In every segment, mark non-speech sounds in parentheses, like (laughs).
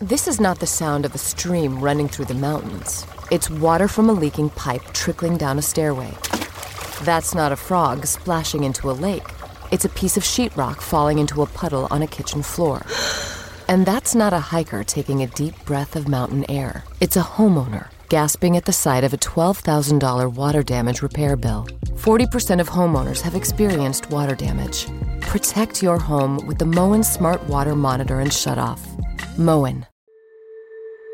This is not the sound of a stream running through the mountains. It's water from a leaking pipe trickling down a stairway. That's not a frog splashing into a lake. It's a piece of sheetrock falling into a puddle on a kitchen floor. (gasps) And that's not a hiker taking a deep breath of mountain air. It's a homeowner gasping at the sight of a $12,000 water damage repair bill. 40% of homeowners have experienced water damage. Protect your home with the Moen Smart Water Monitor and Shutoff. Moen.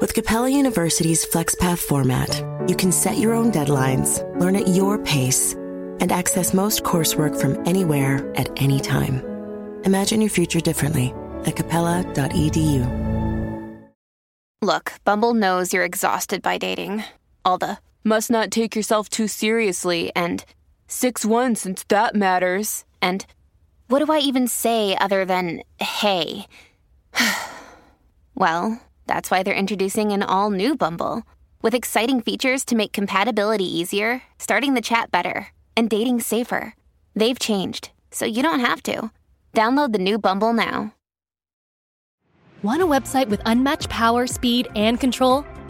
With Capella University's FlexPath format, you can set your own deadlines, learn at your pace, and access most coursework from anywhere at any time. Imagine your future differently at capella.edu. Look, Bumble knows you're exhausted by dating. All the must not take yourself too seriously and 6 1 since that matters. And what do I even say other than hey? Well, that's why they're introducing an all new Bumble with exciting features to make compatibility easier, starting the chat better, and dating safer. They've changed, so you don't have to. Download the new Bumble now. Want a website with unmatched power, speed, and control?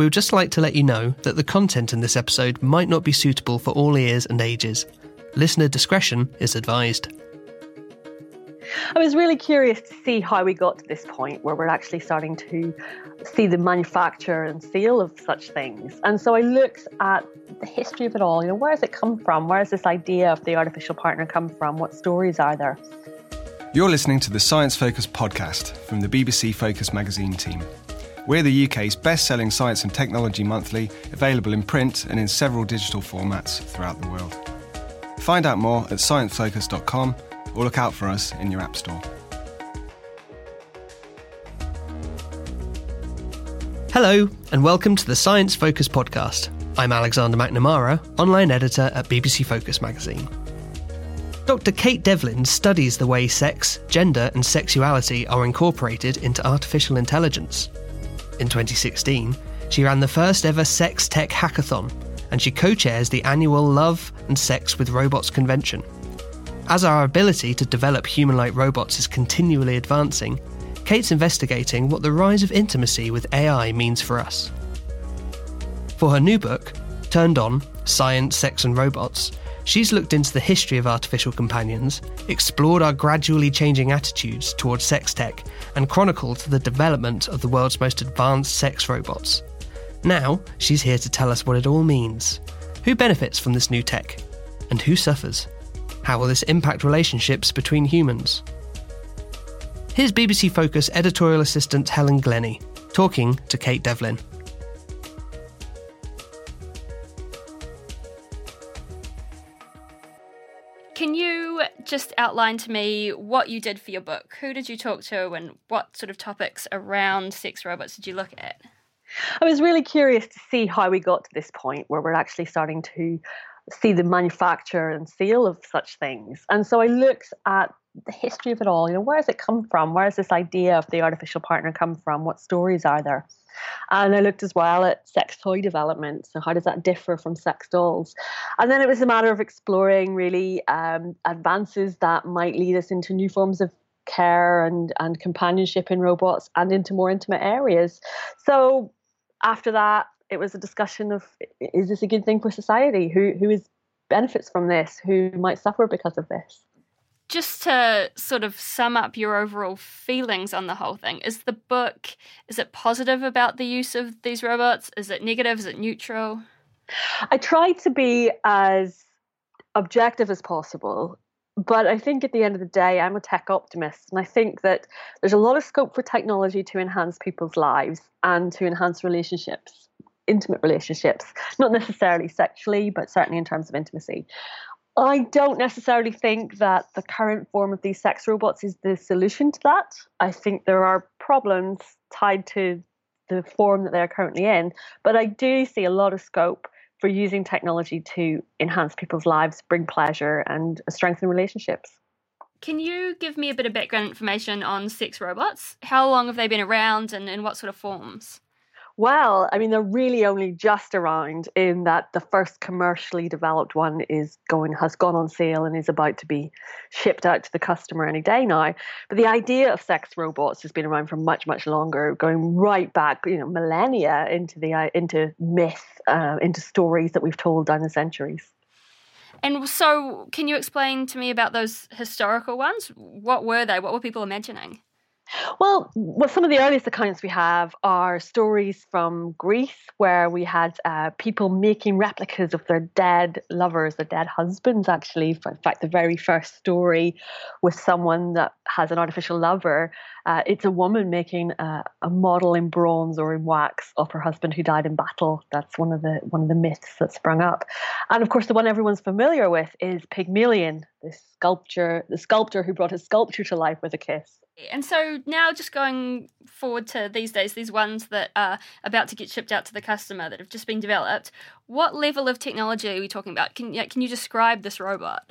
we would just like to let you know that the content in this episode might not be suitable for all ears and ages. Listener discretion is advised. I was really curious to see how we got to this point where we're actually starting to see the manufacture and sale of such things. And so I looked at the history of it all. You know, where has it come from? Where has this idea of the artificial partner come from? What stories are there? You're listening to the Science Focus podcast from the BBC Focus magazine team. We're the UK's best selling science and technology monthly, available in print and in several digital formats throughout the world. Find out more at sciencefocus.com or look out for us in your App Store. Hello, and welcome to the Science Focus podcast. I'm Alexander McNamara, online editor at BBC Focus magazine. Dr. Kate Devlin studies the way sex, gender, and sexuality are incorporated into artificial intelligence. In 2016, she ran the first ever sex tech hackathon, and she co chairs the annual Love and Sex with Robots convention. As our ability to develop human like robots is continually advancing, Kate's investigating what the rise of intimacy with AI means for us. For her new book, Turned On Science, Sex and Robots, She's looked into the history of artificial companions, explored our gradually changing attitudes towards sex tech, and chronicled the development of the world's most advanced sex robots. Now, she's here to tell us what it all means. Who benefits from this new tech? And who suffers? How will this impact relationships between humans? Here's BBC Focus editorial assistant Helen Glennie talking to Kate Devlin. Just outline to me what you did for your book? Who did you talk to, and what sort of topics around sex robots did you look at? I was really curious to see how we got to this point where we're actually starting to see the manufacture and sale of such things. And so I looked at the history of it all. You know, where has it come from? Where has this idea of the artificial partner come from? What stories are there? And I looked as well at sex toy development. So, how does that differ from sex dolls? And then it was a matter of exploring really um, advances that might lead us into new forms of care and, and companionship in robots and into more intimate areas. So, after that, it was a discussion of is this a good thing for society? Who who is benefits from this? Who might suffer because of this? Just to sort of sum up your overall feelings on the whole thing is the book is it positive about the use of these robots? Is it negative? Is it neutral? I tried to be as objective as possible but i think at the end of the day i'm a tech optimist and i think that there's a lot of scope for technology to enhance people's lives and to enhance relationships intimate relationships not necessarily sexually but certainly in terms of intimacy I don't necessarily think that the current form of these sex robots is the solution to that. I think there are problems tied to the form that they're currently in. But I do see a lot of scope for using technology to enhance people's lives, bring pleasure, and strengthen relationships. Can you give me a bit of background information on sex robots? How long have they been around and in what sort of forms? Well, I mean, they're really only just around in that the first commercially developed one is going has gone on sale and is about to be shipped out to the customer any day now. But the idea of sex robots has been around for much, much longer, going right back, you know, millennia into the uh, into myth, uh, into stories that we've told down the centuries. And so, can you explain to me about those historical ones? What were they? What were people imagining? Well, well, some of the earliest accounts we have are stories from Greece, where we had uh, people making replicas of their dead lovers, their dead husbands. Actually, in fact, the very first story with someone that has an artificial lover, uh, it's a woman making a, a, model in bronze or in wax of her husband who died in battle. That's one of the one of the myths that sprung up, and of course, the one everyone's familiar with is Pygmalion, this sculpture, the sculptor who brought his sculpture to life with a kiss. And so now, just going forward to these days, these ones that are about to get shipped out to the customer that have just been developed, what level of technology are we talking about? Can, can you describe this robot?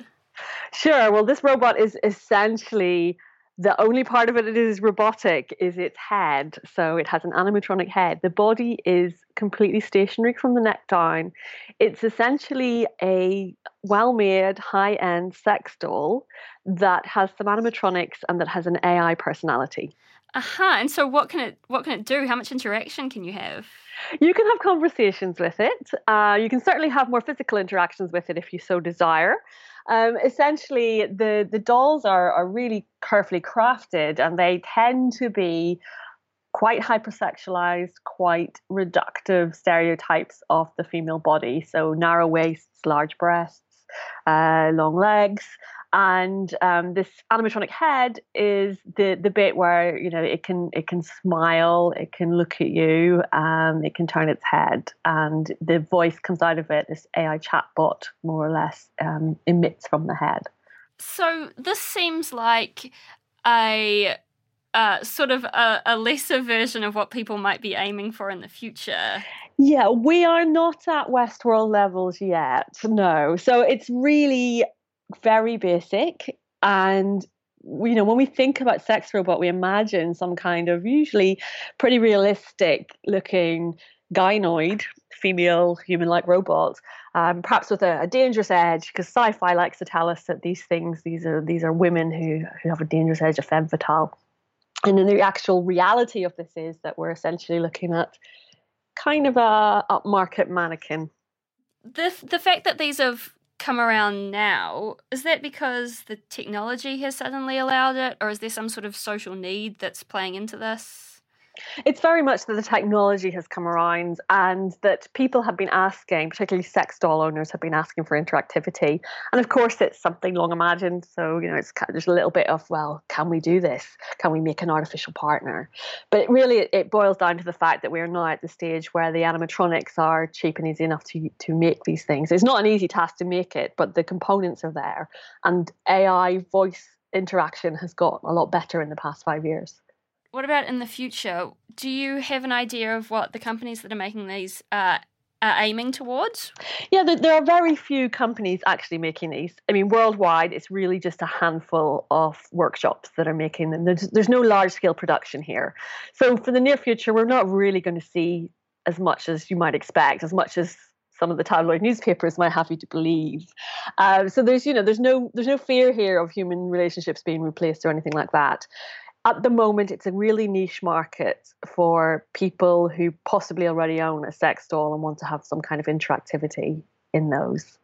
Sure. Well, this robot is essentially the only part of it that is robotic is its head. So it has an animatronic head. The body is completely stationary from the neck down. It's essentially a well made, high end sex doll that has some animatronics and that has an AI personality. Aha. Uh-huh. And so what can it what can it do? How much interaction can you have? You can have conversations with it. Uh, you can certainly have more physical interactions with it if you so desire. Um, essentially, the, the dolls are, are really carefully crafted and they tend to be quite hypersexualized, quite reductive stereotypes of the female body. So narrow waists, large breasts, uh, long legs, and um, this animatronic head is the the bit where you know it can it can smile, it can look at you, um, it can turn its head, and the voice comes out of it. This AI chatbot, more or less, um, emits from the head. So this seems like a uh, sort of a, a, lesser version of what people might be aiming for in the future. Yeah, we are not at Westworld levels yet. No. So it's really very basic. And you know when we think about sex robot we imagine some kind of usually pretty realistic looking gynoid female human like robot um, perhaps with a, a dangerous edge because sci-fi likes to tell us that these things these are these are women who who have a dangerous edge of femme fatale. And then the actual reality of this is that we're essentially looking at kind of a upmarket mannequin. The the fact that these have come around now, is that because the technology has suddenly allowed it, or is there some sort of social need that's playing into this? It's very much that the technology has come around and that people have been asking, particularly sex doll owners have been asking for interactivity. And of course, it's something long imagined. So, you know, it's there's a little bit of, well, can we do this? Can we make an artificial partner? But it really, it boils down to the fact that we're now at the stage where the animatronics are cheap and easy enough to, to make these things. It's not an easy task to make it, but the components are there. And AI voice interaction has got a lot better in the past five years. What about in the future? Do you have an idea of what the companies that are making these uh, are aiming towards? Yeah, there, are very few companies actually making these. I mean, worldwide, it's really just a handful of workshops that are making them. There's, there's no large scale production here. So for the near future, we're not really going to see as much as you might expect, as much as some of the tabloid newspapers might have you to believe. Um, so there's you know there's no there's no fear here of human relationships being replaced or anything like that at the moment, it's a really niche market for people who possibly already own a sex doll and want to have some kind of interactivity in those.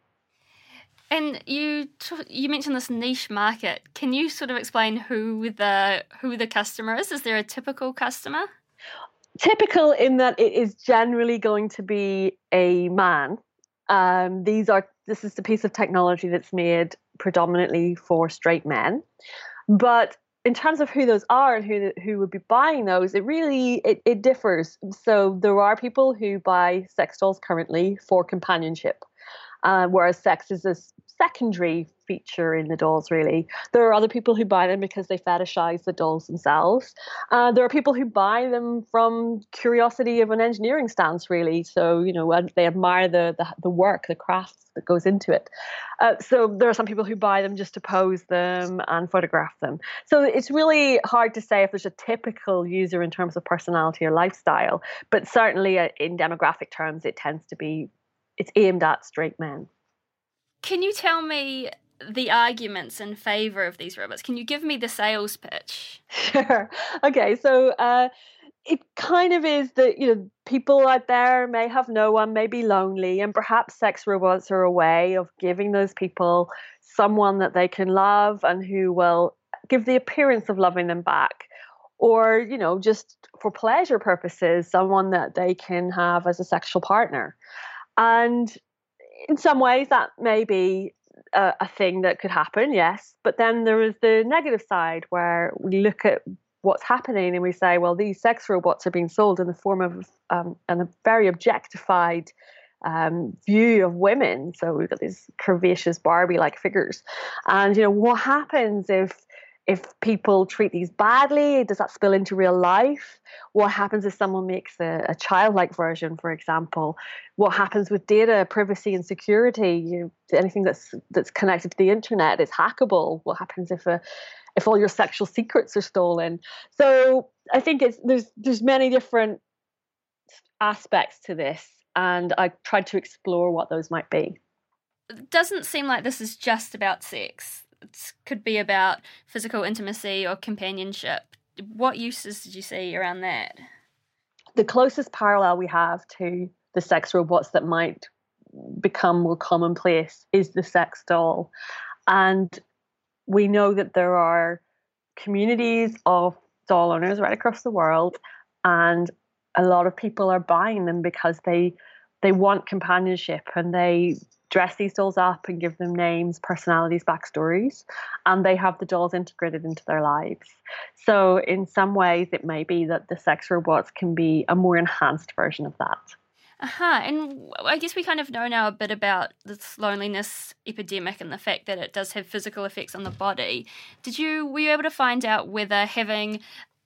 And you you mentioned this niche market. Can you sort of explain who the who the customer is? Is there a typical customer? Typical in that it is generally going to be a man. Um, these are this is a piece of technology that's made predominantly for straight men, but in terms of who those are and who who would be buying those, it really it, it differs. So there are people who buy sex dolls currently for companionship. Uh, whereas sex is a secondary feature in the dolls, really. There are other people who buy them because they fetishize the dolls themselves. Uh, there are people who buy them from curiosity of an engineering stance, really. So, you know, they admire the, the, the work, the craft that goes into it. Uh, so, there are some people who buy them just to pose them and photograph them. So, it's really hard to say if there's a typical user in terms of personality or lifestyle, but certainly uh, in demographic terms, it tends to be it's aimed at straight men. Can you tell me the arguments in favor of these robots? Can you give me the sales pitch? Sure. Okay, so uh, it kind of is that you know people out there may have no one, may be lonely, and perhaps sex robots are a way of giving those people someone that they can love and who will give the appearance of loving them back. Or, you know, just for pleasure purposes, someone that they can have as a sexual partner. And in some ways, that may be a, a thing that could happen, yes. But then there is the negative side where we look at what's happening and we say, well, these sex robots are being sold in the form of um, a very objectified um, view of women. So we've got these curvaceous Barbie-like figures, and you know what happens if if people treat these badly, does that spill into real life? What happens if someone makes a, a childlike version, for example? What happens with data privacy and security? You, anything that's that's connected to the internet is hackable. What happens if a if all your sexual secrets are stolen? So I think it's there's there's many different aspects to this, and I tried to explore what those might be. It doesn't seem like this is just about sex it could be about physical intimacy or companionship. What uses did you see around that? The closest parallel we have to the sex robots that might become more commonplace is the sex doll. And we know that there are communities of doll owners right across the world, and a lot of people are buying them because they they want companionship and they dress these dolls up and give them names, personalities, backstories, and they have the dolls integrated into their lives. So, in some ways, it may be that the sex robots can be a more enhanced version of that. Uh-huh. And I guess we kind of know now a bit about this loneliness epidemic and the fact that it does have physical effects on the body. Did you were you able to find out whether having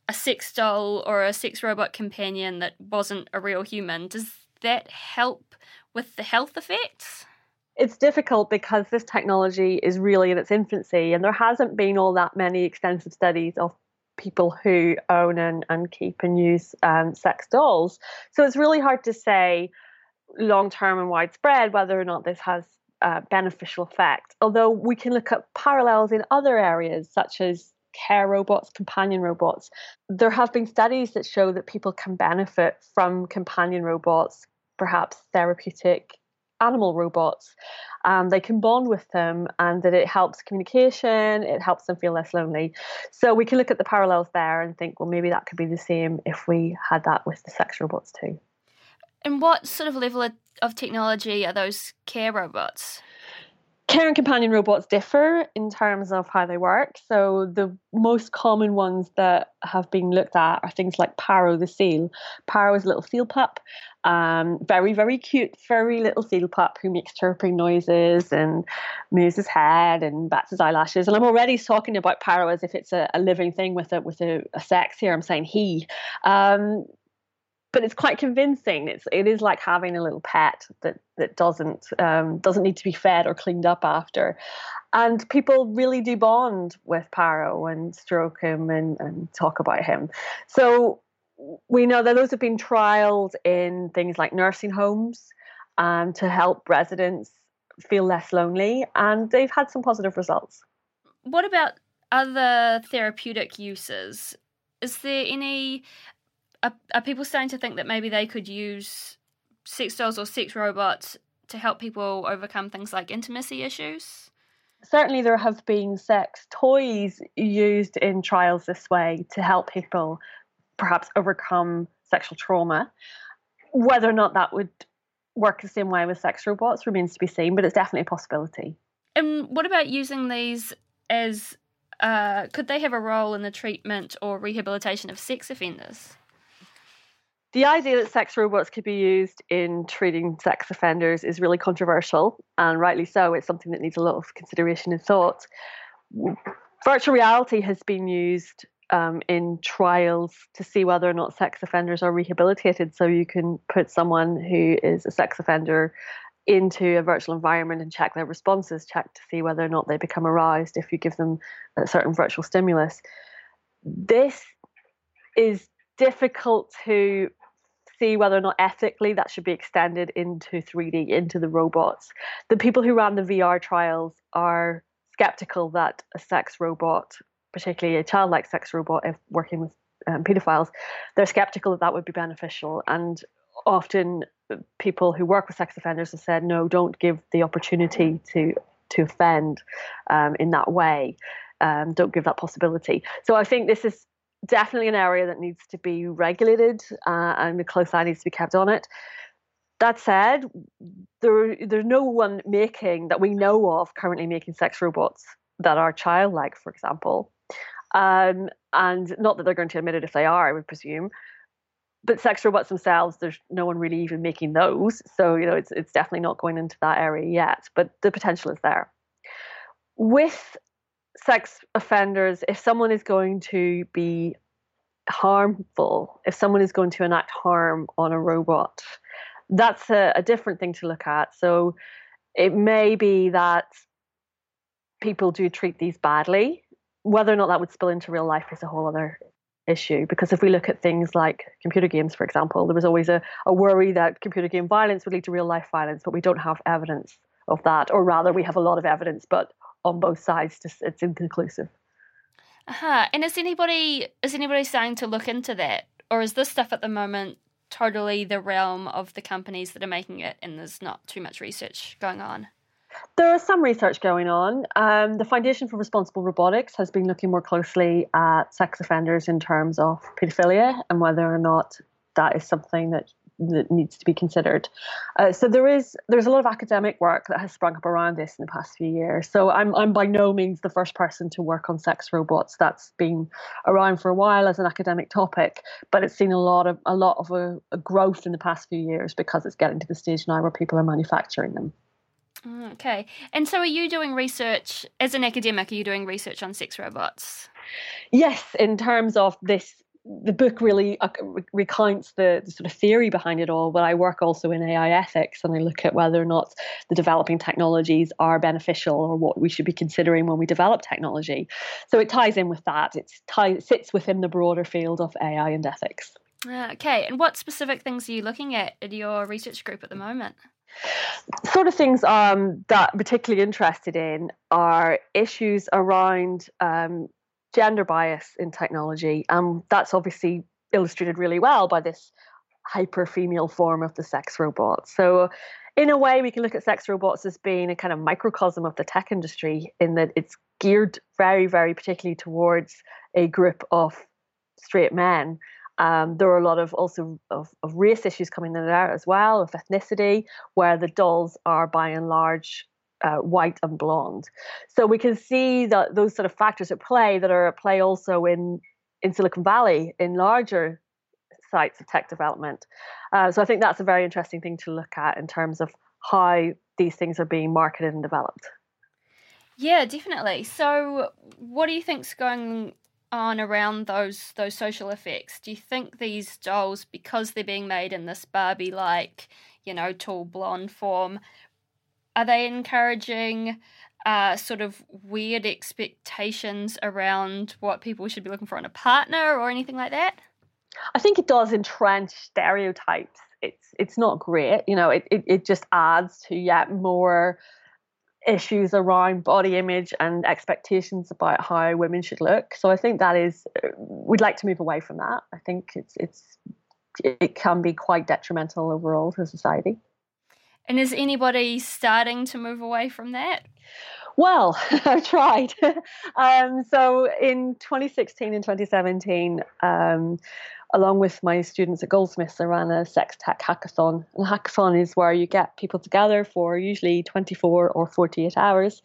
a sex doll or a sex robot companion that wasn't a real human does that help with the health effects? It's difficult because this technology is really in its infancy and there hasn't been all that many extensive studies of people who own and, and keep and use um, sex dolls. So it's really hard to say long term and widespread whether or not this has uh, beneficial effect. Although we can look at parallels in other areas such as care robots, companion robots. There have been studies that show that people can benefit from companion robots, perhaps therapeutic animal robots. Um, they can bond with them and that it helps communication, it helps them feel less lonely. So we can look at the parallels there and think, well, maybe that could be the same if we had that with the sex robots too. And what sort of level of technology are those care robots? Care and companion robots differ in terms of how they work. So the most common ones that have been looked at are things like Paro the seal. Paro is a little seal pup, um, very very cute, furry little seal pup who makes chirping noises and moves his head and bats his eyelashes. And I'm already talking about Paro as if it's a, a living thing with a with a, a sex here. I'm saying he. Um, but it's quite convincing. It's it is like having a little pet that that doesn't um, doesn't need to be fed or cleaned up after, and people really do bond with Paro and stroke him and and talk about him. So we know that those have been trialed in things like nursing homes um, to help residents feel less lonely, and they've had some positive results. What about other therapeutic uses? Is there any are, are people starting to think that maybe they could use sex dolls or sex robots to help people overcome things like intimacy issues? Certainly, there have been sex toys used in trials this way to help people perhaps overcome sexual trauma. Whether or not that would work the same way with sex robots remains to be seen, but it's definitely a possibility. And what about using these as uh, could they have a role in the treatment or rehabilitation of sex offenders? The idea that sex robots could be used in treating sex offenders is really controversial, and rightly so. It's something that needs a lot of consideration and thought. Virtual reality has been used um, in trials to see whether or not sex offenders are rehabilitated. So you can put someone who is a sex offender into a virtual environment and check their responses, check to see whether or not they become aroused if you give them a certain virtual stimulus. This is difficult to see whether or not ethically that should be extended into 3D, into the robots. The people who ran the VR trials are skeptical that a sex robot, particularly a childlike sex robot, if working with um, pedophiles, they're skeptical that that would be beneficial. And often people who work with sex offenders have said, no, don't give the opportunity to to offend um, in that way. Um, don't give that possibility. So I think this is definitely an area that needs to be regulated uh, and a close eye needs to be kept on it. That said, there, there's no one making that we know of currently making sex robots that are childlike, for example. Um, and not that they're going to admit it if they are, I would presume. But sex robots themselves, there's no one really even making those. So, you know, it's, it's definitely not going into that area yet, but the potential is there. With sex offenders, if someone is going to be harmful, if someone is going to enact harm on a robot, that's a, a different thing to look at. So it may be that people do treat these badly. Whether or not that would spill into real life is a whole other issue. Because if we look at things like computer games, for example, there was always a, a worry that computer game violence would lead to real life violence, but we don't have evidence of that. Or rather, we have a lot of evidence, but on both sides, just it's inconclusive. Uh-huh. And is anybody is anybody starting to look into that, or is this stuff at the moment totally the realm of the companies that are making it, and there's not too much research going on? There is some research going on. Um, the Foundation for Responsible Robotics has been looking more closely at sex offenders in terms of paedophilia and whether or not that is something that that needs to be considered. Uh, so there is there's a lot of academic work that has sprung up around this in the past few years. So I'm I'm by no means the first person to work on sex robots. That's been around for a while as an academic topic, but it's seen a lot of a lot of a, a growth in the past few years because it's getting to the stage now where people are manufacturing them. Okay. And so are you doing research as an academic? Are you doing research on sex robots? Yes, in terms of this the book really uh, recounts the, the, sort of theory behind it all, but I work also in AI ethics and I look at whether or not the developing technologies are beneficial or what we should be considering when we develop technology. So it ties in with that. It sits within the broader field of AI and ethics. Ah, okay, and what specific things are you looking at in your research group at the moment? Sort of things um, that I'm particularly interested in are issues around um, gender bias in technology. And that's obviously illustrated really well by this hyper female form of the sex robot. So, in a way, we can look at sex robots as being a kind of microcosm of the tech industry in that it's geared very, very particularly towards a group of straight men. Um, there are a lot of also of, of race issues coming in there as well, of ethnicity, where the dolls are by and large uh, white and blonde. So we can see that those sort of factors at play that are at play also in in Silicon Valley in larger sites of tech development. Uh, so I think that's a very interesting thing to look at in terms of how these things are being marketed and developed. Yeah, definitely. So, what do you think's going on around those those social effects? Do you think these dolls, because they're being made in this Barbie-like, you know, tall blonde form, are they encouraging uh, sort of weird expectations around what people should be looking for in a partner or anything like that? I think it does entrench stereotypes. It's it's not great, you know. It it, it just adds to yet more issues around body image and expectations about how women should look. So I think that is we'd like to move away from that. I think it's it's it can be quite detrimental overall to society. And is anybody starting to move away from that? Well, (laughs) I've tried. (laughs) um, so in 2016 and 2017, um, along with my students at Goldsmiths, I ran a sex tech hackathon. And a hackathon is where you get people together for usually 24 or 48 hours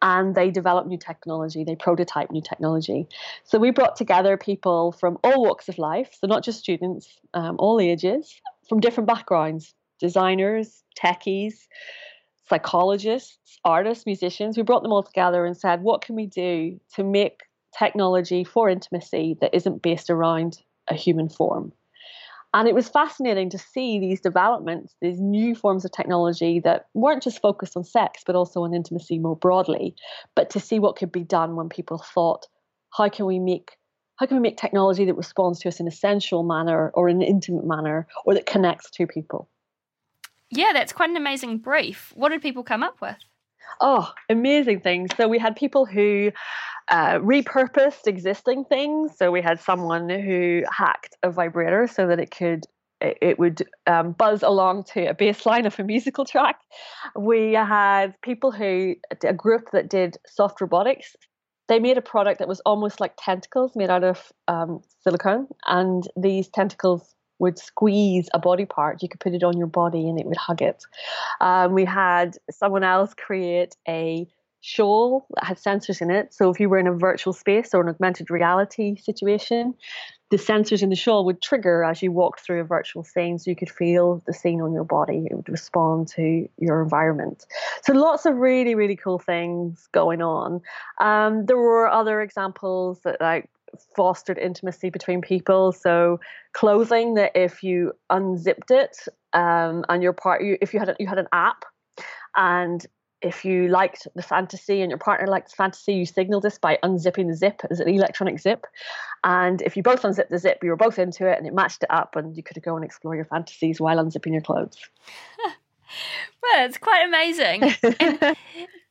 and they develop new technology, they prototype new technology. So we brought together people from all walks of life, so not just students, um, all ages, from different backgrounds designers, techies, psychologists, artists, musicians. We brought them all together and said, what can we do to make technology for intimacy that isn't based around a human form? And it was fascinating to see these developments, these new forms of technology that weren't just focused on sex, but also on intimacy more broadly, but to see what could be done when people thought, how can we make how can we make technology that responds to us in a sensual manner or an intimate manner or that connects two people? Yeah, that's quite an amazing brief. What did people come up with? Oh, amazing things. So we had people who uh, repurposed existing things. So we had someone who hacked a vibrator so that it could it would um, buzz along to a bass line of a musical track. We had people who a group that did soft robotics. They made a product that was almost like tentacles made out of um, silicone, and these tentacles would squeeze a body part, you could put it on your body and it would hug it. Um, we had someone else create a shawl that had sensors in it. So if you were in a virtual space or an augmented reality situation, the sensors in the shawl would trigger as you walked through a virtual scene so you could feel the scene on your body. It would respond to your environment. So lots of really, really cool things going on. Um, there were other examples that like fostered intimacy between people. So clothing that if you unzipped it um, and your part, you, if you had a, you had an app, and if you liked the fantasy and your partner liked the fantasy, you signaled this by unzipping the zip as an electronic zip. And if you both unzipped the zip, you were both into it and it matched it up, and you could go and explore your fantasies while unzipping your clothes. (laughs) well, it's quite amazing. (laughs)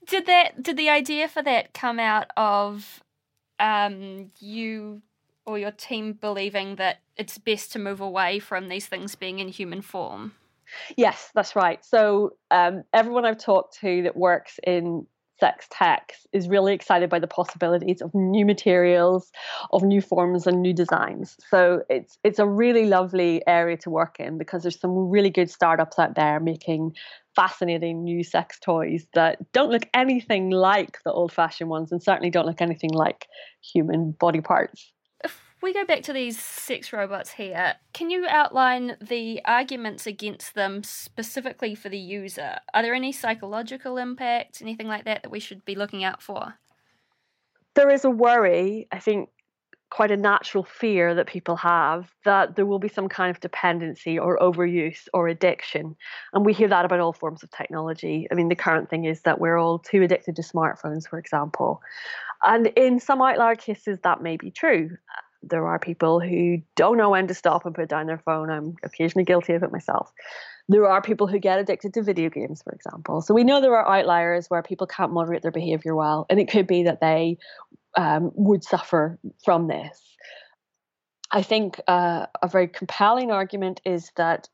did that? Did the idea for that come out of um, you or your team believing that it's best to move away from these things being in human form? Yes, that's right. So um, everyone I've talked to that works in sex tech is really excited by the possibilities of new materials, of new forms and new designs. So it's it's a really lovely area to work in because there's some really good startups out there making fascinating new sex toys that don't look anything like the old fashioned ones and certainly don't look anything like human body parts. We go back to these sex robots here, can you outline the arguments against them specifically for the user? Are there any psychological impacts, anything like that, that we should be looking out for? There is a worry, I think, quite a natural fear that people have that there will be some kind of dependency or overuse or addiction. And we hear that about all forms of technology. I mean, the current thing is that we're all too addicted to smartphones, for example. And in some outlier cases, that may be true. There are people who don't know when to stop and put down their phone. I'm occasionally guilty of it myself. There are people who get addicted to video games, for example. So we know there are outliers where people can't moderate their behavior well. And it could be that they um, would suffer from this. I think uh, a very compelling argument is that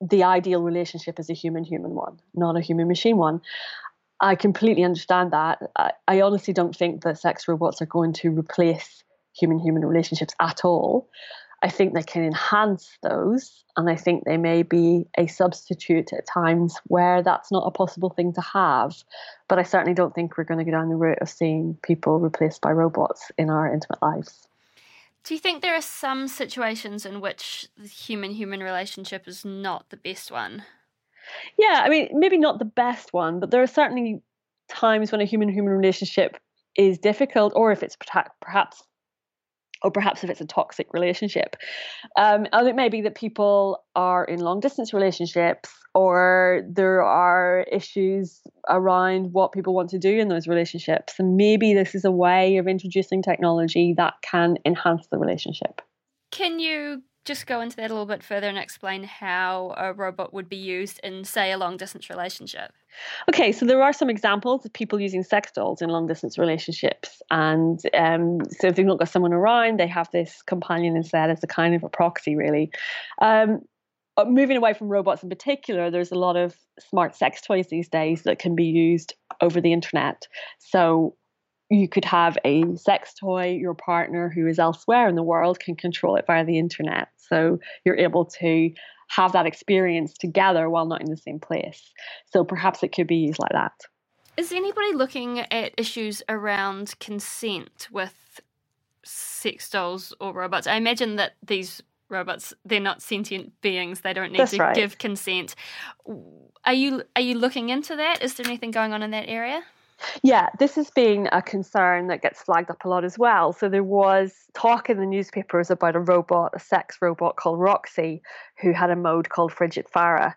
the ideal relationship is a human human one, not a human machine one. I completely understand that. I, I honestly don't think that sex robots are going to replace human human relationships at all. I think they can enhance those, and I think they may be a substitute at times where that's not a possible thing to have. But I certainly don't think we're going to go down the route of seeing people replaced by robots in our intimate lives. Do you think there are some situations in which the human human relationship is not the best one? Yeah, I mean, maybe not the best one, but there are certainly times when a human human relationship is difficult, or if it's perhaps or perhaps if it's a toxic relationship. Um, and it may be that people are in long distance relationships or there are issues around what people want to do in those relationships. And maybe this is a way of introducing technology that can enhance the relationship. Can you just go into that a little bit further and explain how a robot would be used in, say, a long distance relationship? Okay, so there are some examples of people using sex dolls in long distance relationships. And um, so if they've not got someone around, they have this companion instead as a kind of a proxy, really. Um, moving away from robots in particular, there's a lot of smart sex toys these days that can be used over the internet. So you could have a sex toy, your partner who is elsewhere in the world can control it via the internet. So you're able to have that experience together while not in the same place. So perhaps it could be used like that. Is anybody looking at issues around consent with sex dolls or robots? I imagine that these robots they're not sentient beings they don't need That's to right. give consent are you are you looking into that is there anything going on in that area Yeah, this has been a concern that gets flagged up a lot as well. So there was talk in the newspapers about a robot, a sex robot called Roxxxy, who had a mode called Frigid Farrah.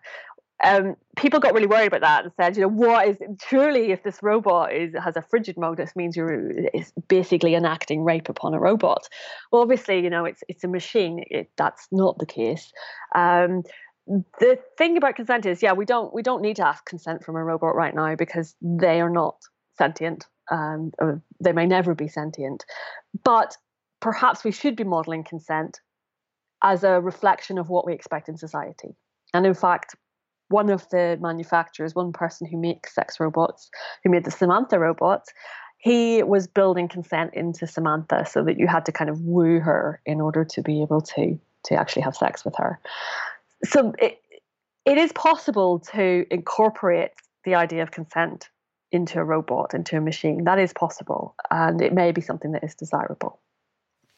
Um, people got really worried about that and said, you know, what is truly if this robot is has a frigid mode, this means you're basically enacting rape upon a robot. Well, obviously, you know, it's it's a machine. It, that's not the case. Um, the thing about consent is, yeah, we don't we don't need to ask consent from a robot right now because they are not sentient. Um, or they may never be sentient, but perhaps we should be modeling consent as a reflection of what we expect in society. And in fact, one of the manufacturers, one person who makes sex robots, who made the Samantha robot, he was building consent into Samantha so that you had to kind of woo her in order to be able to to actually have sex with her. So it, it is possible to incorporate the idea of consent into a robot, into a machine. That is possible, and it may be something that is desirable.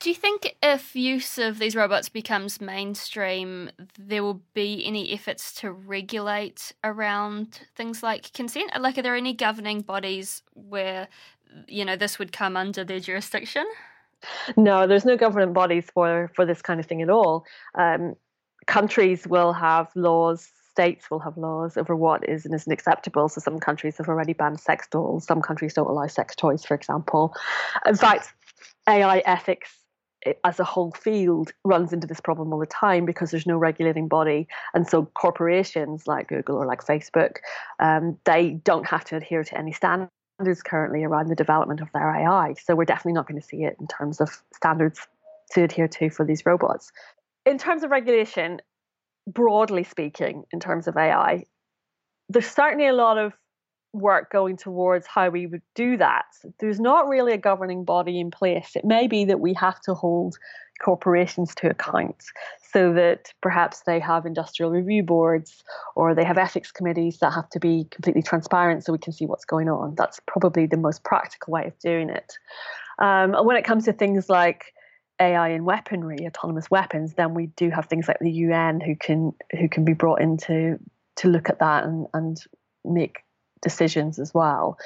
Do you think if use of these robots becomes mainstream, there will be any efforts to regulate around things like consent? Like, are there any governing bodies where, you know, this would come under their jurisdiction? No, there's no government bodies for for this kind of thing at all. Um, countries will have laws. States will have laws over what is and isn't acceptable. So some countries have already banned sex dolls. Some countries don't allow sex toys, for example. In fact, AI ethics as a whole field runs into this problem all the time because there's no regulating body, and so corporations like Google or like Facebook, um, they don't have to adhere to any standards currently around the development of their AI. So we're definitely not going to see it in terms of standards to adhere to for these robots. In terms of regulation, broadly speaking, in terms of AI, there's certainly a lot of work going towards how we would do that. There's not really a governing body in place. It may be that we have to hold corporations to account so that perhaps they have industrial review boards or they have ethics committees that have to be completely transparent so we can see what's going on. That's probably the most practical way of doing it. Um, when it comes to things like AI and weaponry, autonomous weapons, then we do have things like the UN who can who can be brought in to to look at that and, and make decisions as well.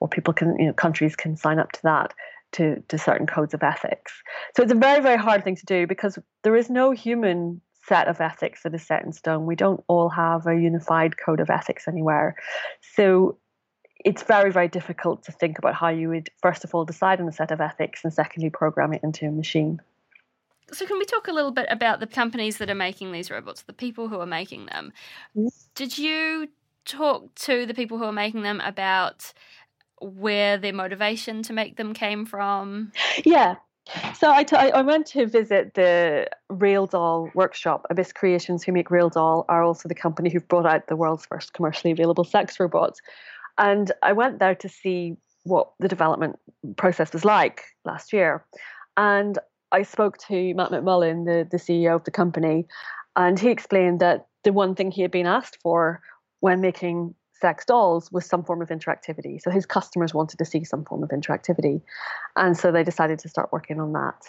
Or people can, you know, countries can sign up to that to, to certain codes of ethics. So it's a very, very hard thing to do because there is no human set of ethics that is set in stone. We don't all have a unified code of ethics anywhere. So it's very, very difficult to think about how you would, first of all, decide on a set of ethics and secondly, program it into a machine. So, can we talk a little bit about the companies that are making these robots, the people who are making them? Mm-hmm. Did you talk to the people who are making them about where their motivation to make them came from? Yeah. So I, t- I went to visit the RealDoll workshop. Abyss Creations, who make RealDoll, are also the company who've brought out the world's first commercially available sex robots. And I went there to see what the development process was like last year. And I spoke to Matt McMullen, the, the CEO of the company, and he explained that the one thing he had been asked for when making sex dolls was some form of interactivity. So his customers wanted to see some form of interactivity. And so they decided to start working on that.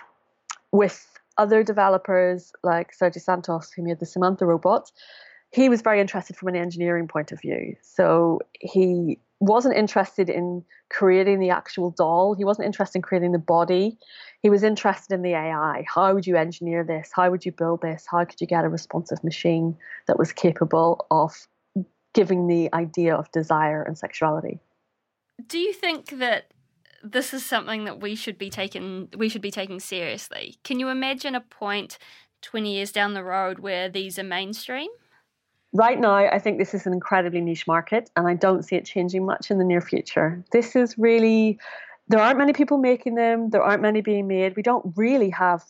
With other developers like Sergio Santos, who made the Samantha robot, he was very interested from an engineering point of view. So he wasn't interested in creating the actual doll. He wasn't interested in creating the body. He was interested in the AI. How would you engineer this? How would you build this? How could you get a responsive machine that was capable of giving the idea of desire and sexuality? Do you think that this is something that we should be taking we should be taking seriously? Can you imagine a point 20 years down the road where these are mainstream? Right now, I think this is an incredibly niche market, and I don't see it changing much in the near future. This is really, there aren't many people making them, there aren't many being made. We don't really have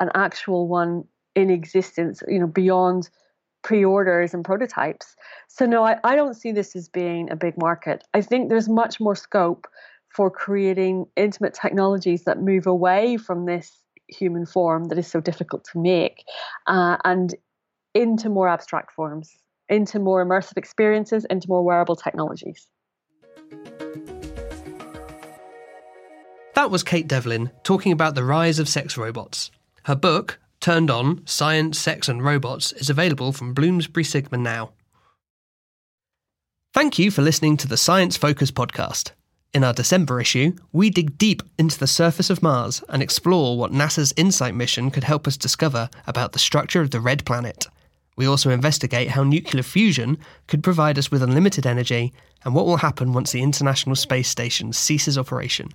an actual one in existence, you know, beyond pre orders and prototypes. So, no, I, I don't see this as being a big market. I think there's much more scope for creating intimate technologies that move away from this human form that is so difficult to make uh, and into more abstract forms into more immersive experiences, into more wearable technologies. That was Kate Devlin talking about the rise of sex robots. Her book, Turned On Science, Sex and Robots, is available from Bloomsbury Sigma now. Thank you for listening to the Science Focus podcast. In our December issue, we dig deep into the surface of Mars and explore what NASA's InSight mission could help us discover about the structure of the red planet. We also investigate how nuclear fusion could provide us with unlimited energy and what will happen once the International Space Station ceases operation.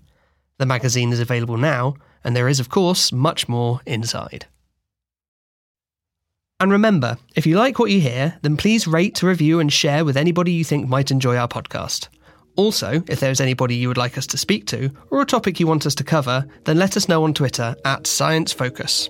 The magazine is available now, and there is, of course, much more inside. And remember, if you like what you hear, then please rate, review, and share with anybody you think might enjoy our podcast. Also, if there is anybody you would like us to speak to, or a topic you want us to cover, then let us know on Twitter at Science Focus.